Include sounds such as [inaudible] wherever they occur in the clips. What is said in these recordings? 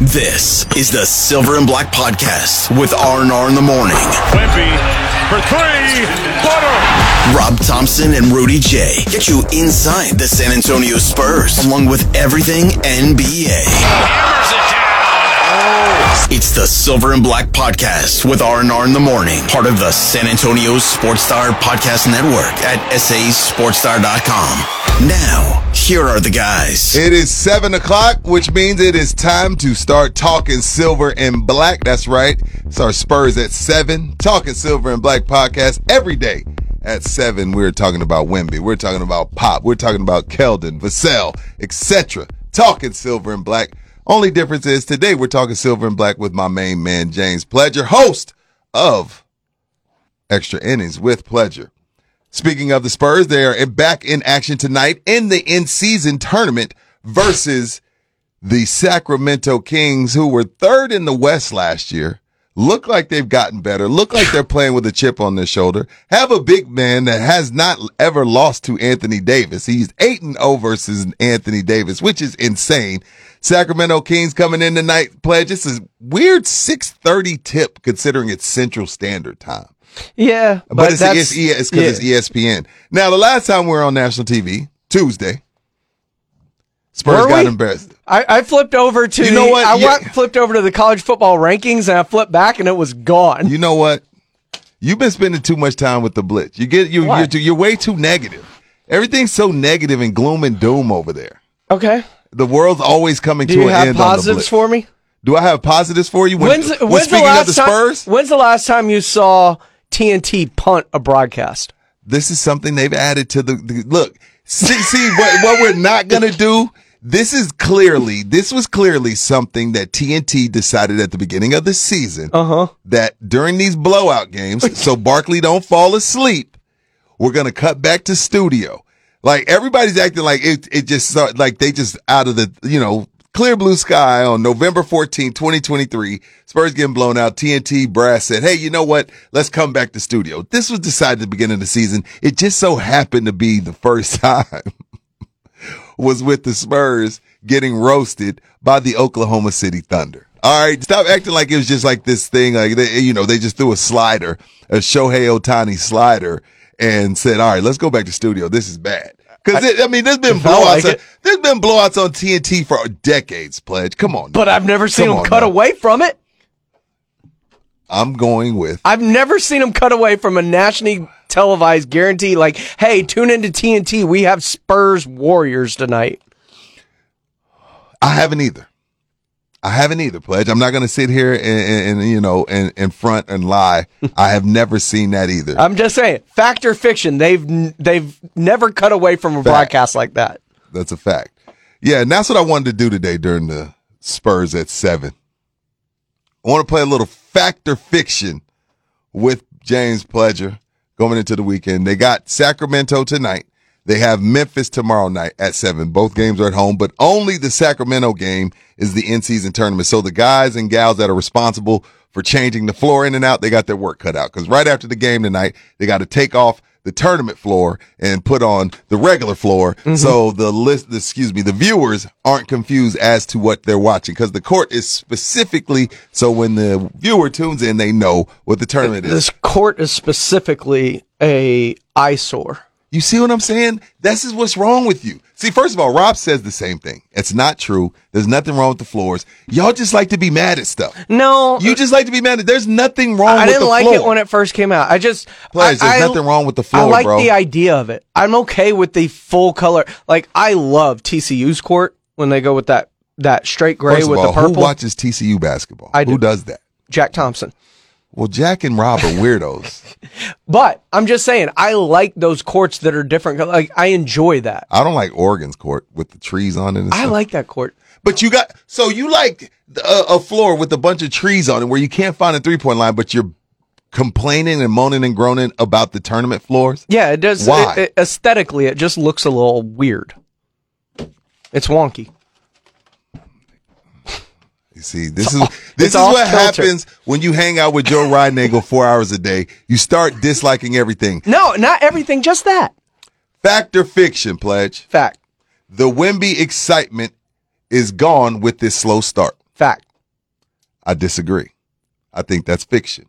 This is the Silver and Black Podcast with R&R in the morning. Wemby for three. Butter. Rob Thompson and Rudy Jay get you inside the San Antonio Spurs, along with everything NBA. Hammers. It's the Silver and Black Podcast with R&R in the morning, part of the San Antonio Sports Star Podcast Network at sasportstar.com. Now, here are the guys. It is seven o'clock, which means it is time to start talking silver and black. That's right. It's our Spurs at seven. Talking silver and black podcast every day at seven. We're talking about Wemby. We're talking about Pop. We're talking about Keldon, Vassell, etc. Talking silver and black. Only difference is today we're talking silver and black with my main man James Pledger, host of Extra Innings with Pledger. Speaking of the Spurs, they are back in action tonight in the in-season tournament versus the Sacramento Kings, who were third in the West last year. Look like they've gotten better. Look like they're playing with a chip on their shoulder. Have a big man that has not ever lost to Anthony Davis. He's 8 and 0 versus Anthony Davis, which is insane. Sacramento Kings coming in tonight. Pledge. This is weird 6:30 tip considering it's Central Standard Time. Yeah, But, but, it's that's it's, E- it's because yeah. it's ESPN. Now, the last time we were on national TV, Tuesday, Spurs Were got we? embarrassed. I, I flipped over to You know the- what? I Yeah. went, flipped over to the college football rankings and I flipped back and it was gone. You know what? You've been spending too much time with the blitz. You get you you're, too- you're way too negative. Everything's so negative and gloom and doom over there. okay. The world's always coming Do to an end positives for me? Do I have positives for you? When, When's, when when's the last of the time? Spurs, When's the last time you saw TNT punt a broadcast? this is something they've added to the, the look. See, see what, what we're not gonna do. This is clearly, this was clearly something that TNT decided at the beginning of the season Uh huh. that during these blowout games, [laughs] so Barkley don't fall asleep, we're gonna cut back to studio. Like everybody's acting like it, it just like they just out of the, you know, clear blue sky on November 14, 2023. Spurs getting blown out. TNT brass said, Hey, you know what? Let's come back to studio. This was decided at the beginning of the season. It just so happened to be the first [laughs] time was with the Spurs getting roasted by the Oklahoma City Thunder. All right, stop acting like it was just like this thing. Like they, you know, they just threw a slider, a Shohei Ohtani slider, and said, "All right, let's go back to studio. This is bad." Because I, mean, there's been [laughs] blowouts. like it. there's been blowouts on TNT for decades. Pledge, come on. But I've never seen Come them cut now. away from it. I'm going with I've never seen them cut away from a nationally televised guarantee. Like, hey, tune into TNT. We have Spurs Warriors tonight. I haven't either. I haven't either, Pledge. I'm not going to sit here and, and, and you know and, and front and lie. I have never seen that either. I'm just saying, fact or fiction, they've n- they've never cut away from a broadcast like that. That's a fact. Yeah, and that's what I wanted to do today during the Spurs at seven. I want to play a little fact or fiction with James Pledger going into the weekend. They got Sacramento tonight. They have Memphis tomorrow night at seven. Both games are at home, but only the Sacramento game is the in-season tournament. So the guys and gals that are responsible for changing the floor in and out, they got their work cut out. Cause right after the game tonight, they got to take off the tournament floor and put on the regular floor. Mm-hmm. So the list, excuse me, the viewers aren't confused as to what they're watching because the court is specifically so when the viewer tunes in, they know what the tournament is. This court is specifically a eyesore. You see what I'm saying? This is what's wrong with you. See, first of all, Rob says the same thing. It's not true. There's nothing wrong with the floors. Y'all just like to be mad at stuff. No, You just like to be mad at. There's nothing wrong with the floor. I didn't like floor. it when it first came out. I just I, there's I- nothing wrong with the floor. I like bro. the idea of it. I'm okay with the full color. Like I love TCU's court when they go with that that straight gray with all, the purple. who watches TCU basketball? I do. who does that? Jack Thompson. Well, Jack and Rob are weirdos. [laughs] But I'm just saying, I like those courts that are different. Like I enjoy that. I don't like Oregon's court with the trees on it. I stuff. like that court. But you got so you like a, uh, a floor with a bunch of trees on it where you can't find a three point line, but you're complaining and moaning and groaning about the tournament floors. Yeah, it does. Why? it- it- aesthetically, it just looks a little weird. It's wonky. You see, this is this is what happens when you hang out with Joe Ridenagel four hours a day. You start disliking everything. No, not everything. Just that. Fact or fiction, pledge. Fact. The Wemby excitement is gone with this slow start. Fact. I disagree. I think that's fiction.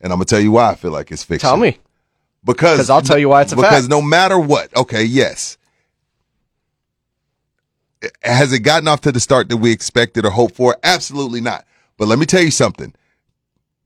And I'm gonna tell you why I feel like it's fiction. Tell me. Because I'll tell you why it's a because fact. no matter what, okay, yes. Has it gotten off to the start that we expected or hoped for? Absolutely not. But let me tell you something.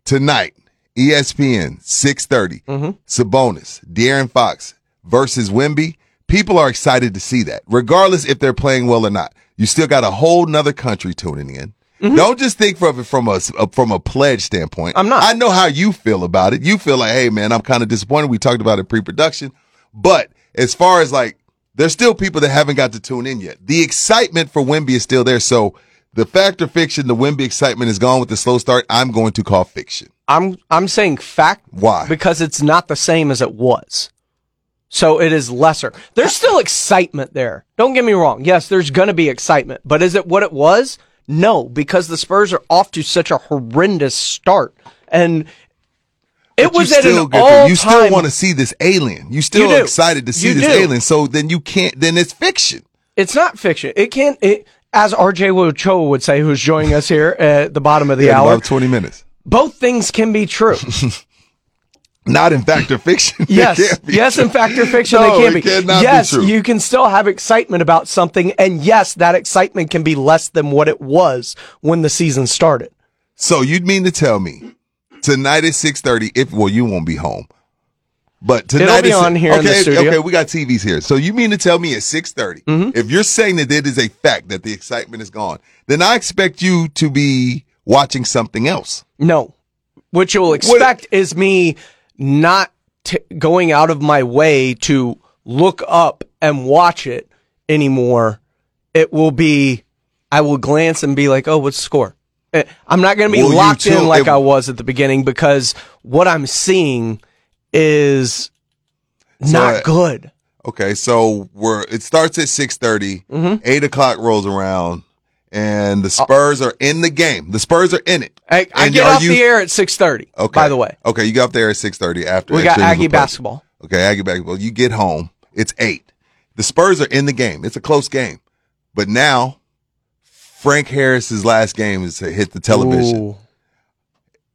Tonight, ESPN 630, Mm-hmm. Sabonis, De'Aaron Fox versus Wemby. People are excited to see that, regardless if they're playing well or not. You still got a whole nother country tuning in. Don't just think from it from a from a pledge standpoint. Mm-hmm. I'm not. I know how you feel about it. You feel like, hey man, I'm kind of disappointed. We talked about it pre-production, but as far as like, there's still people that haven't got to tune in yet. The excitement for Wemby is still there. So the fact or fiction, the Wemby excitement is gone with the slow start. I'm going to call fiction. I'm I'm saying fact. Why? Because it's not the same as it was. So it is lesser. There's still excitement there. Don't get me wrong. Yes, there's going to be excitement, but is it what it was? No, because the Spurs are off to such a horrendous start, and it But was at still an all You still want to see this alien. You still You excited to see You this do. alien. So then you can't. Then it's fiction. It's not fiction. It can't. It, as R.J. Ochoa would say, who's joining us here at the bottom of the In hour, 20 minutes. both things can be true. [laughs] Not in fact or fiction. Yes, yes, true. in fact or fiction, No, they can it be. be yes, true. you can still have excitement about something, and yes, that excitement can be less than what it was when the season started. So you'd mean to tell me tonight at six thirty? If well, you won't be home, but tonight be is- on here in Okay. Mm-hmm. okay, we got TVs here. So you mean to tell me at six if you're saying that it is a fact that the excitement is gone, then I expect you to be watching something else. No, what you'll expect is me not t- going out of my way to look up and watch it anymore. It will be, I will glance and be like, "Oh, what's the score?" Eh, I'm not going to be Will locked in like if- I was at the beginning because what I'm seeing is not uh, good. Okay, so we're it starts at six Mm-hmm. Eight o'clock rolls around, and the Spurs are in the game. The Spurs are in it. I, I get off you- the air at 6:30. Okay. By the way, Okay, you got up there at six thirty after we got Aggie basketball. Okay, Aggie basketball. You get home. It's eight. The Spurs are in the game. It's a close game. But now, Frank Harris's last game is to hit the television. Ooh.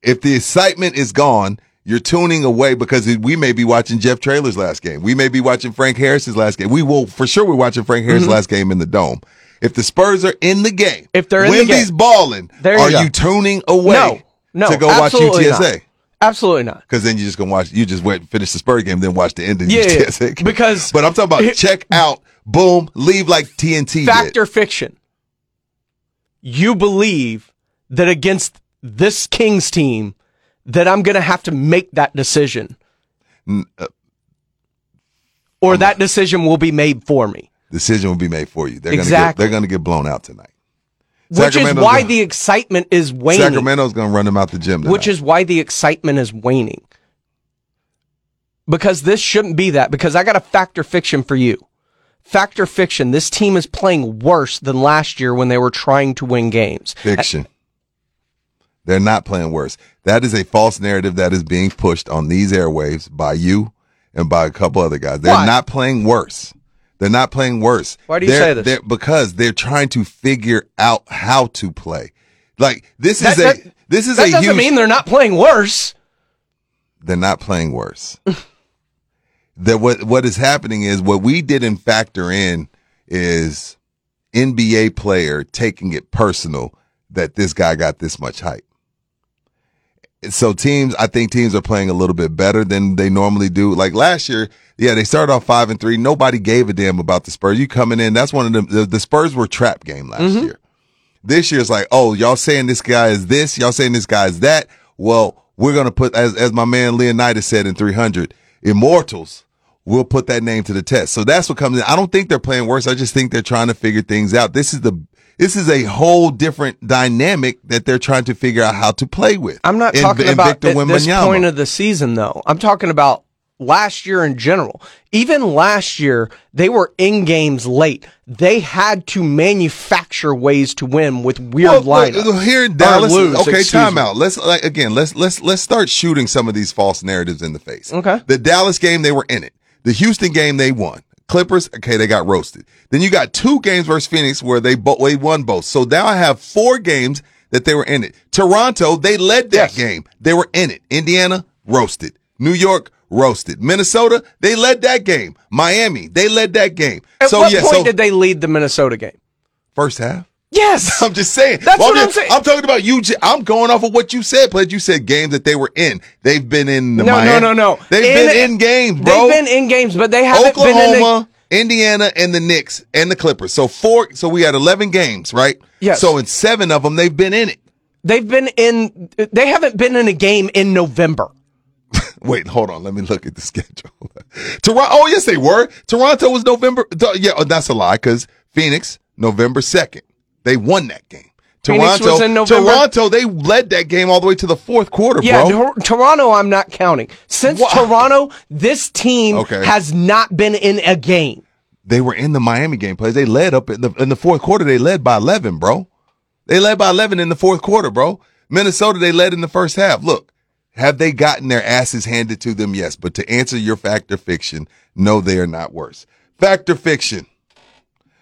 If the excitement is gone, you're tuning away because we may be watching Jeff Traylor's last game. We may be watching Frank Harris's last game. We will for sure. We're watching Frank Harris's Mm-hmm. last game in the dome. If the Spurs are in the game, If they're in the game. balling, There you are go. you tuning away No, no, to go watch UTSA? not. Absolutely not. Because then you just gonna watch. You just went finish the Spurs game, then watch the end of Yeah, UTSA. game. because- but I'm talking about check out, boom, leave like TNT. Factor did. fiction? You believe that against this Kings team that I'm going to have to make that decision. uh, or that decision will be made for me. decision will be made for you. They're gonna get, Exactly. they're gonna get blown out tonight. Which is why gonna- the excitement is waning. Sacramento's gonna run them out the gym. Tonight. Which is why the excitement is waning. Because this shouldn't be that. Because I got a factor fiction for you. Factor fiction. This team is playing worse than last year when they were trying to win games. fiction. They're not playing worse. That is a false narrative that is being pushed on these airwaves by you and by a couple other guys. They're Why? not playing worse. They're not playing worse. Why do you They're- say this? they're- Because they're trying to figure out how to play. Like this That, is a that- this is that a doesn't huge. mean they're not playing worse. they're not playing worse. [laughs] that what what is happening is what we didn't factor in is NBA player taking it personal that this guy got this much hype. So teams, I think teams are playing a little bit better than they normally do. Like last year, yeah, they started off five and three. Nobody gave a damn about the Spurs. You coming in, that's one of them. The, the Spurs were trap game last mm-hmm. year. This year it's like, oh, y'all saying this guy is this, y'all saying this guy is that. Well, we're gonna put as as my man Leonidas said in 300, immortals. We'll put that name to the test. So that's what comes in. I don't think they're playing worse. I just think they're trying to figure things out. This is the This is a whole different dynamic that they're trying to figure out how to play with. I'm not in- talking in about Victor at this point of the season, though. I'm talking about last year in general. Even last year, they were in games late. They had to manufacture ways to win with weird Well, lineups. here in Dallas, lose, okay, excuse time out. Let's like again, let's let's let's start shooting some of these false narratives in the face. Okay. The Dallas game, they were in it. The Houston game, they won. Clippers, okay, they got roasted. Then you got two games versus Phoenix where they both they won both. So now I have four games that they were in it. Toronto, they led that Yes. game. They were in it. Indiana, roasted. New York, roasted. Minnesota, they led that game. Miami, they led that game. At so what yeah, point so did they lead the Minnesota game? first half. Yes. [laughs] I'm just saying. That's Well, what I'm just- saying. I'm talking about you. I'm going off of what you said, Pledge. You said games that they were in. They've been in the No, Miami. no, no, no. They've In- been in games, bro. They've been in games, but they haven't been in Oklahoma, Indiana, and the Knicks and the Clippers. So four. So we had 11 games, right? Yes. So in seven of them, they've been in it. They've been in. They haven't been in a game in November. [laughs] Wait, hold on. Let me look at the [laughs] schedule. Toronto. Oh, yes, they were. Toronto was November. Yeah, oh, that's a lie because Phoenix, November 2nd. They won that game. Toronto, Toronto, they led that game all the way to the fourth quarter, Yeah, bro. Tor- Toronto. I'm not counting. Since Wha- Toronto, this team Okay. has not been in a game. they were in the Miami game plays. They led up in the in the fourth quarter. They led by eleven, bro. They led by eleven in the fourth quarter, bro. Minnesota, they led in the first half. Look, have they gotten their asses handed to them? Yes, but to answer your factor fiction, no, they are not worse. Factor fiction.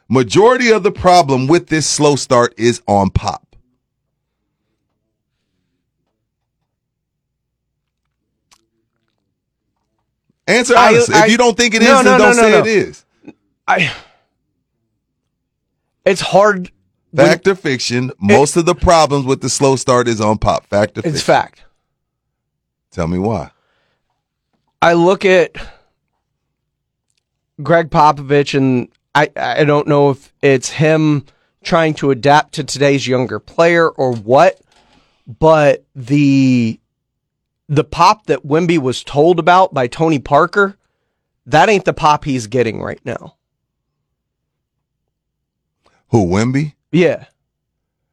Majority of the problem with this slow start is on Pop. Answer honestly. I- if you don't think it is, No, then no, don't no, say it I. It's hard. when- Fact or fiction, most of the problems with the slow start is on pop. Fact or It's fiction? fact. Tell me why. I look at Gregg Popovich, and I I don't know if it's him trying to adapt to today's younger player or what, but the the pop that Wemby was told about by Tony Parker, that ain't the pop he's getting right now. Who, Wemby? Yeah.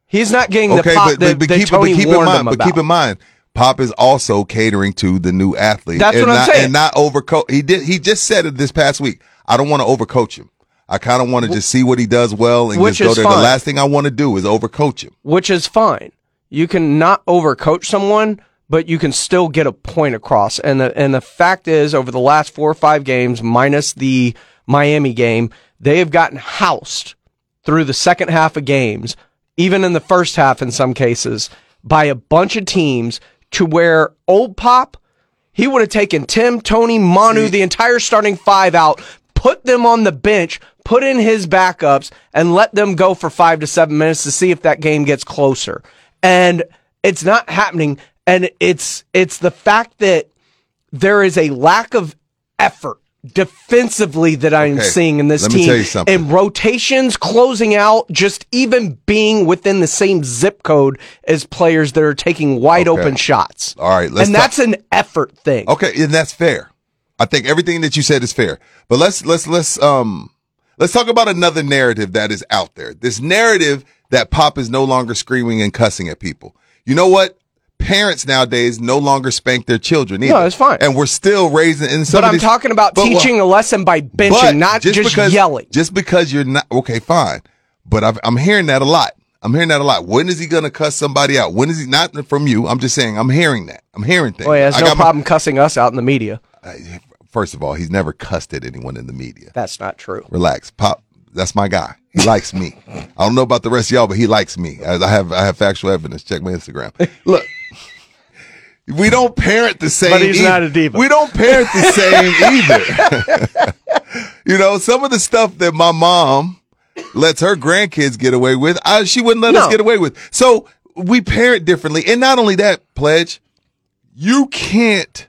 He's not getting the Okay, pop but, that, but, but that keep, Tony but keep in warned mind, him but keep in mind, Pop is also catering to the new athlete. That's and what I'm not, saying. And not overcoach. He did. He just said it this past week. I don't want to overcoach him. I kind of want to just see what he does well and Which just go is there. The last thing I want to do is overcoach him. which is fine. You can not overcoach someone, but you can still get a point across. And the and the fact is, over the last four or five games, minus the Miami game, they have gotten housed through the second half of games, even in the first half in some cases, by a bunch of teams to where old Pop, he would have taken Tim, Tony, Manu, the entire starting five out, put them on the bench, put in his backups, and let them go for five to seven minutes to see if that game gets closer. And it's not happening. And it's it's the fact that there is a lack of effort defensively that I'm Okay, seeing in this let me team. tell you something. And rotations closing out, just even being within the same zip code as players that are taking wide Okay. open shots. All right, let's and that's an effort thing. Okay, and that's fair. I think everything that you said is fair. But let's let's let's um let's talk about another narrative that is out there. This narrative that Pop is no longer screaming and cussing at people. You know what? Parents nowadays no longer spank their children either. No, it's fine. And we're still raising in some But of I'm these- talking about But, well, teaching a lesson by benching, not just, because, yelling. Just because you're not okay, fine. But I've, I'm hearing that a lot. I'm hearing that a lot. When is he going to cuss somebody out? When is he not from you? I'm just saying. I'm hearing that. I'm hearing things. Boy, he has no got my- problem cussing us out in the media. I- First of all, he's never cussed at anyone in the media. That's not true. Relax, Pop. That's my guy. He likes me. I don't know about the rest of y'all, but he likes me. I I have I have factual evidence. Check my Instagram. Look, we don't parent the same. But he's e- not a diva. We don't parent the same [laughs] either. you know, some of the stuff that my mom lets her grandkids get away with, I, she wouldn't let us get away with. So we parent differently, and not only that, pledge, you can't.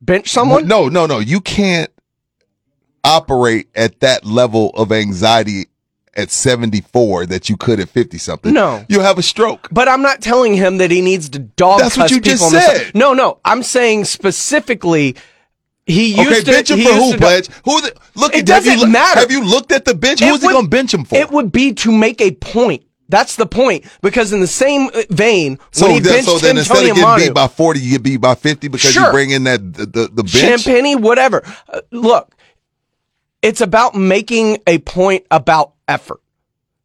Bench someone? No, no, no. You can't operate at that level of anxiety at 74 that you could at 50 something. No. You'll have a stroke. But I'm not telling him that he needs to dog That's what you just people on the said. No, no. I'm saying specifically He used Okay, to, bench him for who, Pledge? Who? The, look, It doesn't loo- matter. Have you looked at the bench? Who's he going to bench him for? It would be to make a point. That's the point. Because in the same vein, so, when he then, benched so then Tim instead of getting Amanu, beat by 40, you get beat by 50 because you bring in that the, the, the bench? Champagnie, whatever. Uh, look, it's about making a point about effort.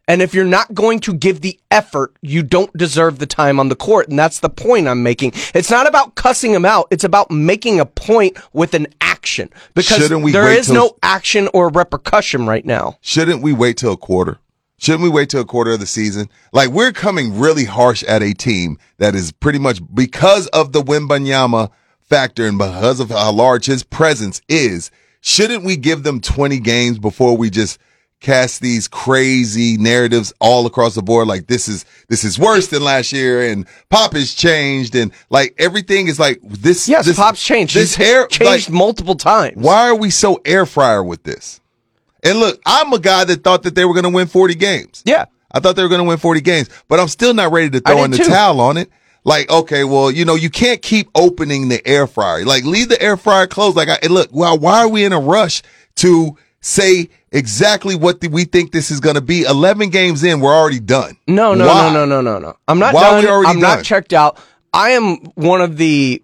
And if you're not going to give the effort, you don't deserve the time on the court. And that's the point I'm making. It's not about cussing him out. It's about making a point with an action because there till- no action or repercussion right now. Shouldn't we wait till a quarter? Shouldn't we wait till a quarter of the season? Like we're coming really harsh at a team that is pretty much because of the Wembanyama factor and because of how large his presence is. Shouldn't we give them 20 games before we just cast these crazy narratives all across the board? Like this is, this is worse than last year and Pop has changed and like everything is like this. Yes, this, Pop's changed. This He's air, changed like, multiple times. why are we so air fryer with this? And look, I'm a guy that thought that they were going to win 40 games. Yeah. I thought they were going to win 40 games, but I'm still not ready to throw in the too. towel on it. Like, okay, well, you know, you can't keep opening the air fryer. Like, leave the air fryer closed. Like, I, look, well, why are we in a rush to say exactly what the, we think this is going to be? 11 games in, we're already done. No, no, Why? no, no, no, no, no. I'm not Why done. I'm done? not checked out. I am one of the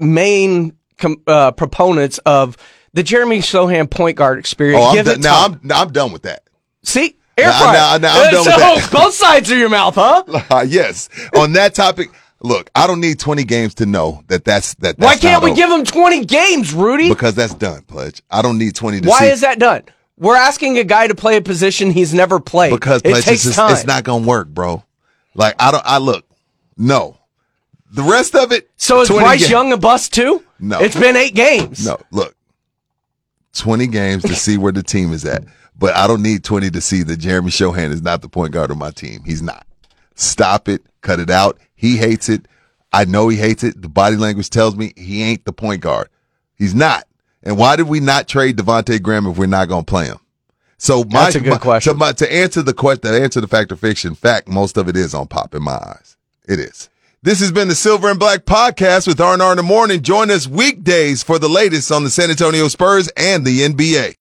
main com- uh, proponents of the Jeremy Sochan point guard experience. Oh, I'm Give done. it now time. I'm, now I'm done with that. See, air fryer. nah, nah, I'm done so with that. both sides of your mouth, huh? [laughs] Uh, yes. On that topic, look, I don't need 20 games to know that that's, that that's Why can't we over. give him 20 games, Rudy? Because that's done, Pledge. I don't need 20 to Why see. is that done? We're asking a guy to play a position he's never played. Because it Pledge, takes it's, time. it's not gonna work, bro. Like I don't. I look. No. The rest of it. so is 20 Bryce ga- Young a bust too? No. It's been eight games. No. Look. Twenty games to see where the team is at, [laughs] but I don't need twenty to see that Jeremy Sochan is not the point guard of my team. He's not. Stop it. Cut it out. He hates it. I know he hates it. The body language tells me he ain't the point guard. He's not. And why did we not trade Devonte' Graham if we're not going to play him? So my, That's a good my- question. To, my, to answer the question, to answer the fact or fiction, fact, most of it is on pop in my eyes. It is. This has been the Silver and Black podcast with R&R in the morning. Join us weekdays for the latest on the San Antonio Spurs and the NBA.